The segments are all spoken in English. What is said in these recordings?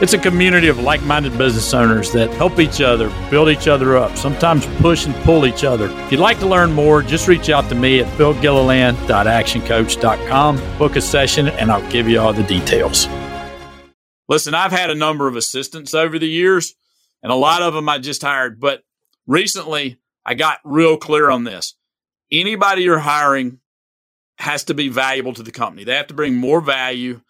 It's a community of like minded business owners that help each other, build each other up, sometimes push and pull each other. If you'd like to learn more, just reach out to me at philgilliland.actioncoach.com, book a session, and I'll give you all the details. Listen, I've had a number of assistants over the years and a lot of them I just hired. But recently, I got real clear on this. Anybody you're hiring has to be valuable to the company. They have to bring more value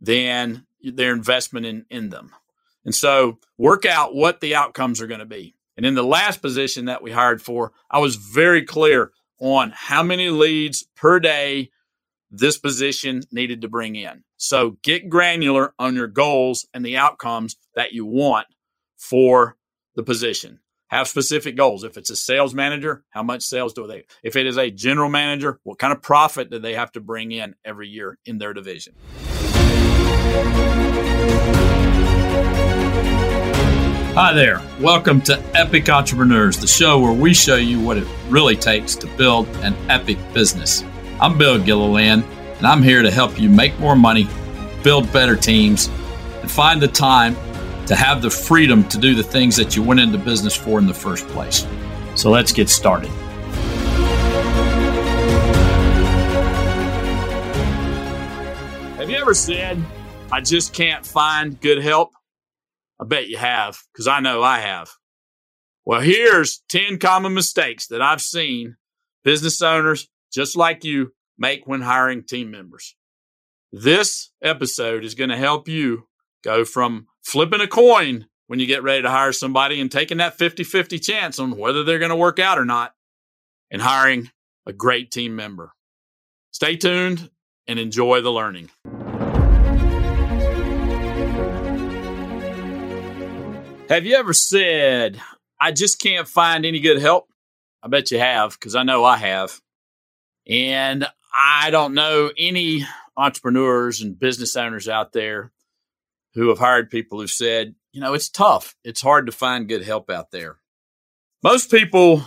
than their investment in, in them. And so work out what the outcomes are going to be. And in the last position that we hired for, I was very clear on how many leads per day this position needed to bring in. So get granular on your goals and the outcomes that you want for the position. Have specific goals. If it's a sales manager, how much sales do they? If it is a general manager, what kind of profit do they have to bring in every year in their division? Hi there. Welcome to Epic Entrepreneurs, the show where we show you what it really takes to build an epic business. I'm Phil Gilliland, and I'm here to help you make more money, build better teams, and find the time to have the freedom to do the things that you went into business for in the first place. So let's get started. Have you ever said, I just can't find good help? I bet you have, because I know I have. Well, here's 10 common mistakes that I've seen business owners just like you make when hiring team members. This episode is going to help you go from flipping a coin when you get ready to hire somebody and taking that 50 50 chance on whether they're going to work out or not and hiring a great team member. Stay tuned and enjoy the learning. Have you ever said, I just can't find any good help? I bet you have, because I know I have. And I don't know any entrepreneurs and business owners out there who have hired people who said, you know, it's tough. It's hard to find good help out there. Most people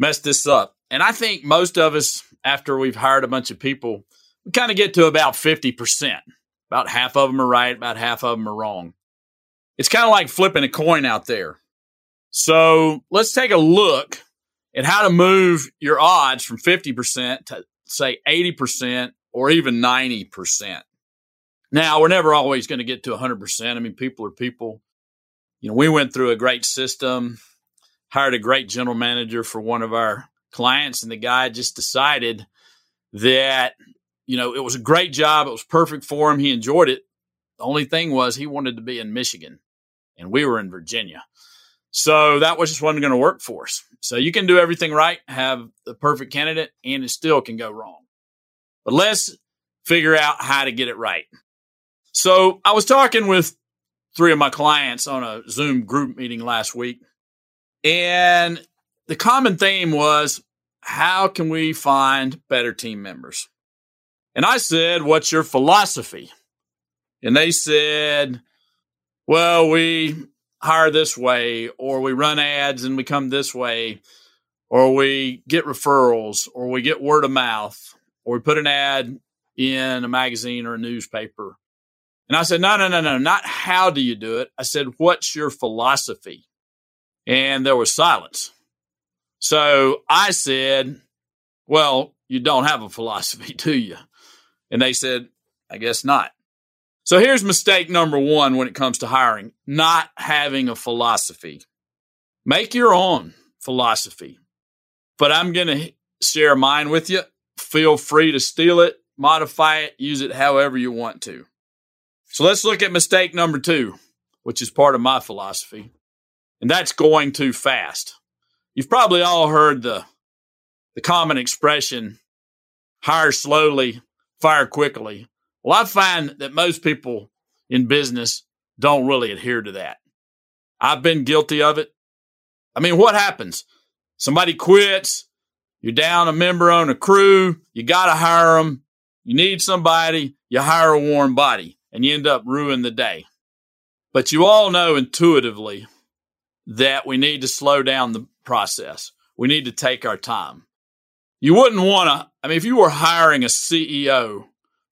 mess this up. And I think most of us, after we've hired a bunch of people, we kind of get to about 50%. About half of them are right, about half of them are wrong. It's kind of like flipping a coin out there. So let's take a look at how to move your odds from 50% to say 80% or even 90%. Now, we're never always going to get to 100%. I mean, people are people. You know, we went through a great system, hired a great general manager for one of our clients, and the guy just decided that, you know, it was a great job. It was perfect for him. He enjoyed it. The only thing was he wanted to be in Michigan, and we were in Virginia. So that was just wasn't going to work for us. So you can do everything right, have the perfect candidate, and it still can go wrong. But let's figure out how to get it right. So I was talking with three of my clients on a Zoom group meeting last week, and the common theme was how can we find better team members? And I said, What's your philosophy? And they said, Well, we hire this way, or we run ads and we come this way, or we get referrals, or we get word of mouth, or we put an ad in a magazine or a newspaper. And I said, no, no, no, no, not how do you do it. I said, what's your philosophy? And there was silence. So I said, well, you don't have a philosophy, do you? And they said, I guess not. So here's mistake number one when it comes to hiring not having a philosophy. Make your own philosophy. But I'm going to share mine with you. Feel free to steal it, modify it, use it however you want to. So let's look at mistake number two, which is part of my philosophy, and that's going too fast. You've probably all heard the, the common expression, hire slowly, fire quickly. Well, I find that most people in business don't really adhere to that. I've been guilty of it. I mean, what happens? Somebody quits, you're down a member on a crew, you got to hire them, you need somebody, you hire a warm body and you end up ruining the day. But you all know intuitively that we need to slow down the process. We need to take our time. You wouldn't want to, I mean, if you were hiring a CEO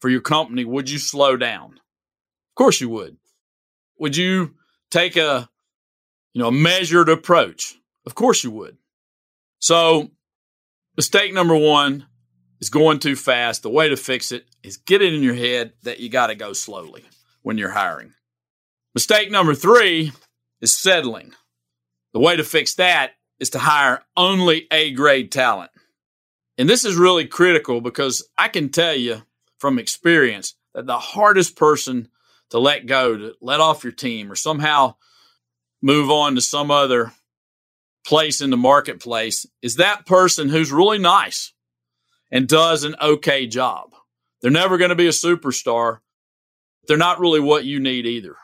for your company, would you slow down? Of course you would. Would you take a, you know, a measured approach? Of course you would. So mistake number one is going too fast. The way to fix it is get it in your head that you got to go slowly when you're hiring. Mistake number three is settling. The way to fix that is to hire only A grade talent. And this is really critical because I can tell you from experience that the hardest person to let go, to let off your team, or somehow move on to some other place in the marketplace is that person who's really nice and does an okay job. They're never going to be a superstar. They're not really what you need either.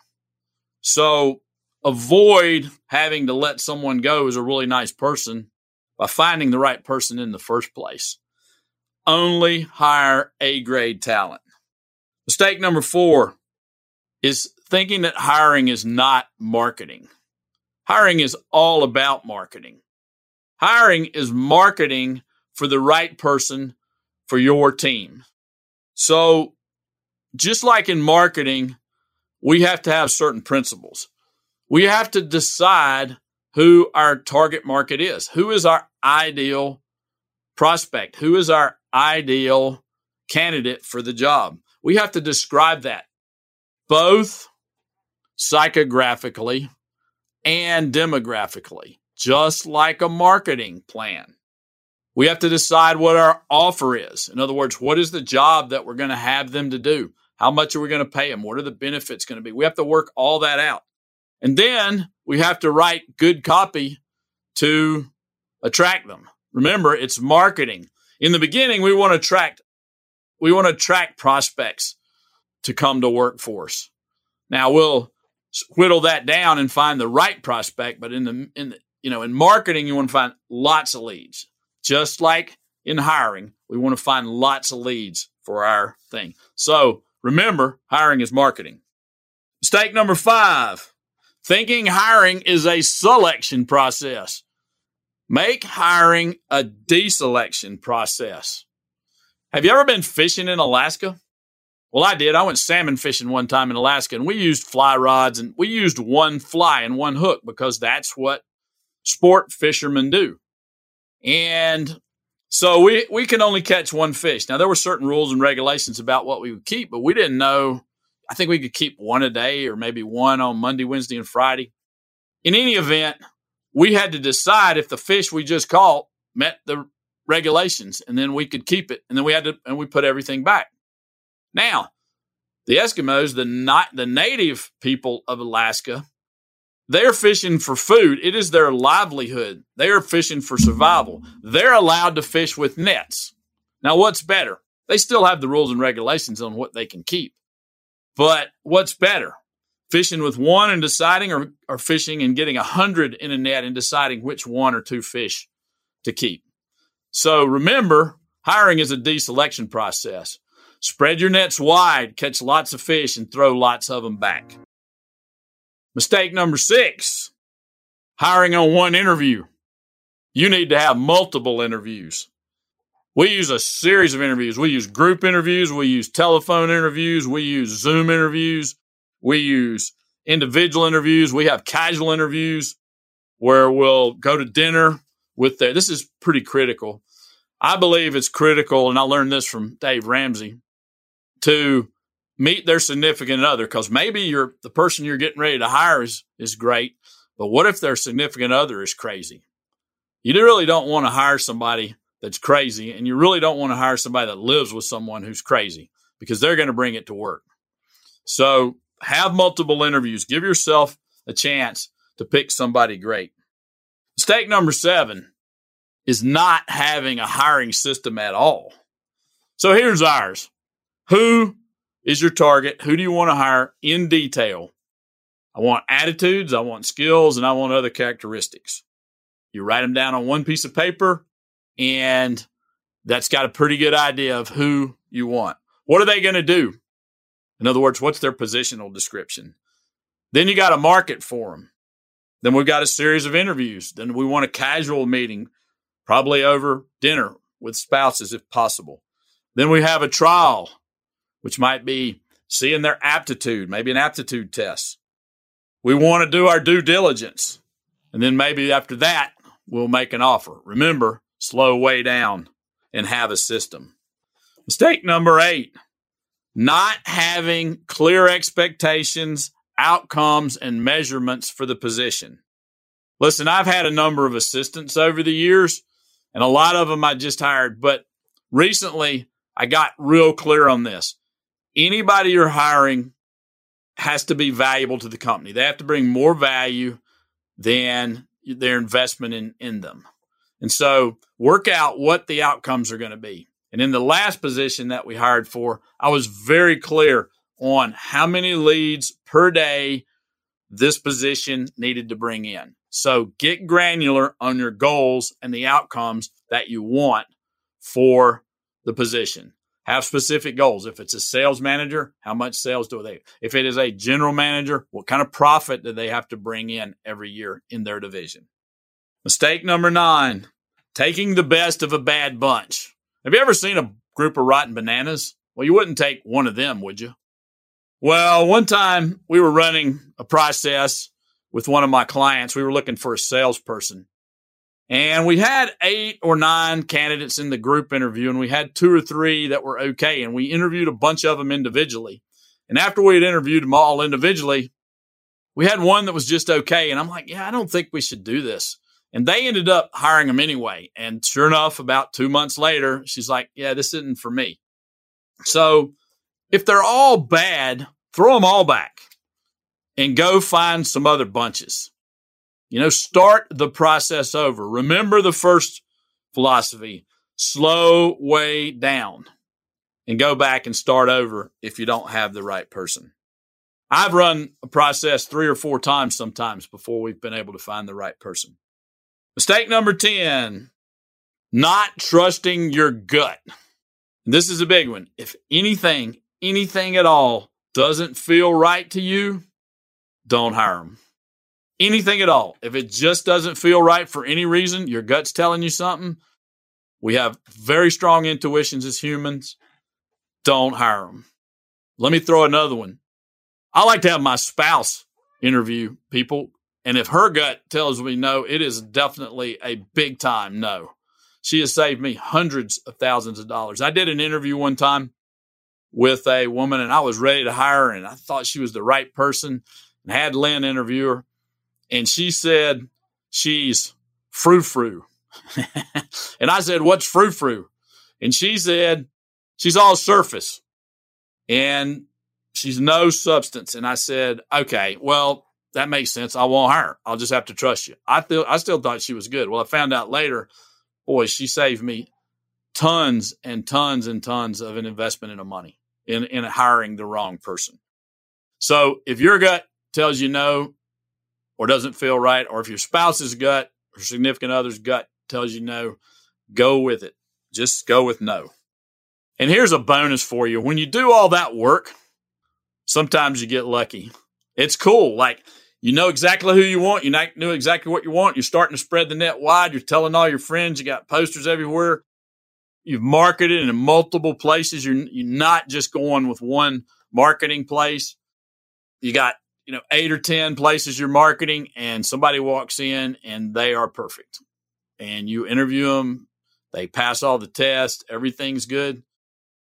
So avoid having to let someone go who's a really nice person by finding the right person in the first place. Only hire A grade talent. Mistake number four is thinking that hiring is not marketing. Hiring is all about marketing. Hiring is marketing for the right person for your team. So, just like in marketing, we have to have certain principles. We have to decide who our target market is. Who is our ideal prospect? Who is our ideal candidate for the job? We have to describe that both psychographically and demographically, just like a marketing plan. We have to decide what our offer is. In other words, what is the job that we're going to have them to do? How much are we going to pay them? What are the benefits going to be? We have to work all that out. And then we have to write good copy to attract them. Remember, it's marketing. In the beginning, we want to attract, we want to attract prospects to come to workforce. Now we'll whittle that down and find the right prospect. But in the, in the, you know, in marketing, you want to find lots of leads. Just like in hiring, we want to find lots of leads for our thing. So remember, hiring is marketing. Mistake number five, thinking hiring is a selection process. Make hiring a deselection process. Have you ever been fishing in Alaska? Well, I did. I went salmon fishing one time in Alaska and we used fly rods and we used one fly and one hook because that's what sport fishermen do. And so we, we can only catch one fish. Now, there were certain rules and regulations about what we would keep, but we didn't know. I think we could keep one a day or maybe one on Monday, Wednesday, and Friday. In any event, we had to decide if the fish we just caught met the regulations and then we could keep it. And then we had to, and we put everything back. Now, the Eskimos, the not the native people of Alaska, they're fishing for food. It is their livelihood. They are fishing for survival. They're allowed to fish with nets. Now, what's better? They still have the rules and regulations on what they can keep. But what's better? Fishing with one and deciding, or, or fishing and getting a hundred in a net and deciding which one or two fish to keep. So remember, hiring is a deselection process. Spread your nets wide, catch lots of fish, and throw lots of them back. Mistake number six hiring on one interview. You need to have multiple interviews. We use a series of interviews. We use group interviews, we use telephone interviews, we use Zoom interviews, we use individual interviews, we have casual interviews where we'll go to dinner with. This is pretty critical. I believe it's critical, and I learned this from Dave Ramsey to meet their significant other because maybe you're the person you're getting ready to hire is is great, but what if their significant other is crazy? You really don't want to hire somebody that's crazy, and you really don't want to hire somebody that lives with someone who's crazy because they're going to bring it to work. So have multiple interviews. Give yourself a chance to pick somebody great. Mistake number seven is not having a hiring system at all. So here's ours. Who is your target? Who do you want to hire in detail? I want attitudes, I want skills, and I want other characteristics. You write them down on one piece of paper, and that's got a pretty good idea of who you want. What are they going to do? In other words, what's their positional description? Then you got a market for them. Then we've got a series of interviews. Then we want a casual meeting, probably over dinner with spouses if possible. Then we have a trial, which might be seeing their aptitude, maybe an aptitude test. We want to do our due diligence. And then maybe after that, we'll make an offer. Remember, slow way down and have a system. Mistake number eight not having clear expectations, outcomes, and measurements for the position. Listen, I've had a number of assistants over the years, and a lot of them I just hired, but recently I got real clear on this. Anybody you're hiring has to be valuable to the company. They have to bring more value than their investment in, in them. And so work out what the outcomes are going to be. And in the last position that we hired for, I was very clear on how many leads per day this position needed to bring in. So get granular on your goals and the outcomes that you want for the position. Have specific goals. If it's a sales manager, how much sales do they? If it is a general manager, what kind of profit do they have to bring in every year in their division? Mistake number nine, taking the best of a bad bunch. Have you ever seen a group of rotten bananas? Well, you wouldn't take one of them, would you? Well, one time we were running a process with one of my clients. We were looking for a salesperson. And we had eight or nine candidates in the group interview, and we had two or three that were okay. And we interviewed a bunch of them individually. And after we had interviewed them all individually, we had one that was just okay. And I'm like, yeah, I don't think we should do this. And they ended up hiring him anyway. And sure enough, about two months later, she's like, yeah, this isn't for me. So if they're all bad, throw them all back and go find some other bunches. You know, start the process over. Remember the first philosophy slow way down and go back and start over if you don't have the right person. I've run a process three or four times sometimes before we've been able to find the right person. Mistake number 10, not trusting your gut. This is a big one. If anything, anything at all doesn't feel right to you, don't hire them. Anything at all. If it just doesn't feel right for any reason, your gut's telling you something. We have very strong intuitions as humans. Don't hire them. Let me throw another one. I like to have my spouse interview people and if her gut tells me no, it is definitely a big time no. She has saved me hundreds of thousands of dollars. I did an interview one time with a woman and I was ready to hire her and I thought she was the right person and had Lynn interview her. And she said she's frou frou. and I said, What's frou frou? And she said, She's all surface and she's no substance. And I said, Okay, well, that makes sense. I won't hire. I'll just have to trust you. I feel I still thought she was good. Well, I found out later, boy, she saved me tons and tons and tons of an investment in the money in, in hiring the wrong person. So if your gut tells you no or doesn't feel right, or if your spouse's gut or significant other's gut tells you no, go with it. Just go with no. And here's a bonus for you. When you do all that work, sometimes you get lucky. It's cool. Like you know exactly who you want. You know exactly what you want. You're starting to spread the net wide. You're telling all your friends. You got posters everywhere. You've marketed in multiple places. You're, you're not just going with one marketing place. You got, you know, eight or 10 places you're marketing and somebody walks in and they are perfect. And you interview them. They pass all the tests. Everything's good.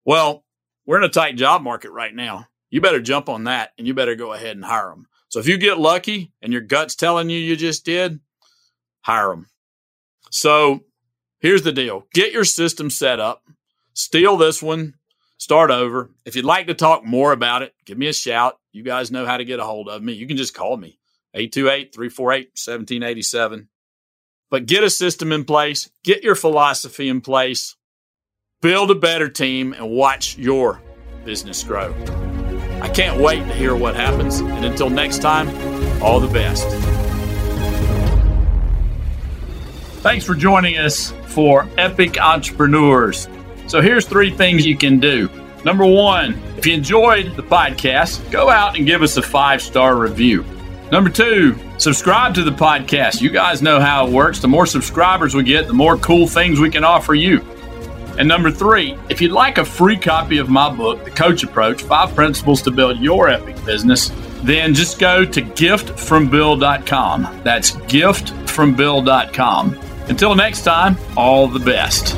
Well, we're in a tight job market right now. You better jump on that and you better go ahead and hire them. So if you get lucky and your gut's telling you you just did, hire them. So here's the deal get your system set up, steal this one, start over. If you'd like to talk more about it, give me a shout. You guys know how to get a hold of me. You can just call me 828 348 1787. But get a system in place, get your philosophy in place, build a better team, and watch your business grow. I can't wait to hear what happens. And until next time, all the best. Thanks for joining us for Epic Entrepreneurs. So here's three things you can do. Number one, if you enjoyed the podcast, go out and give us a five star review. Number two, subscribe to the podcast. You guys know how it works. The more subscribers we get, the more cool things we can offer you. And number three, if you'd like a free copy of my book, The Coach Approach Five Principles to Build Your Epic Business, then just go to giftfrombill.com. That's giftfrombill.com. Until next time, all the best.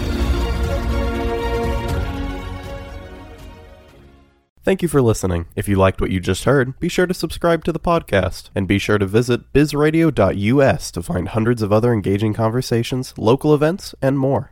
Thank you for listening. If you liked what you just heard, be sure to subscribe to the podcast and be sure to visit bizradio.us to find hundreds of other engaging conversations, local events, and more.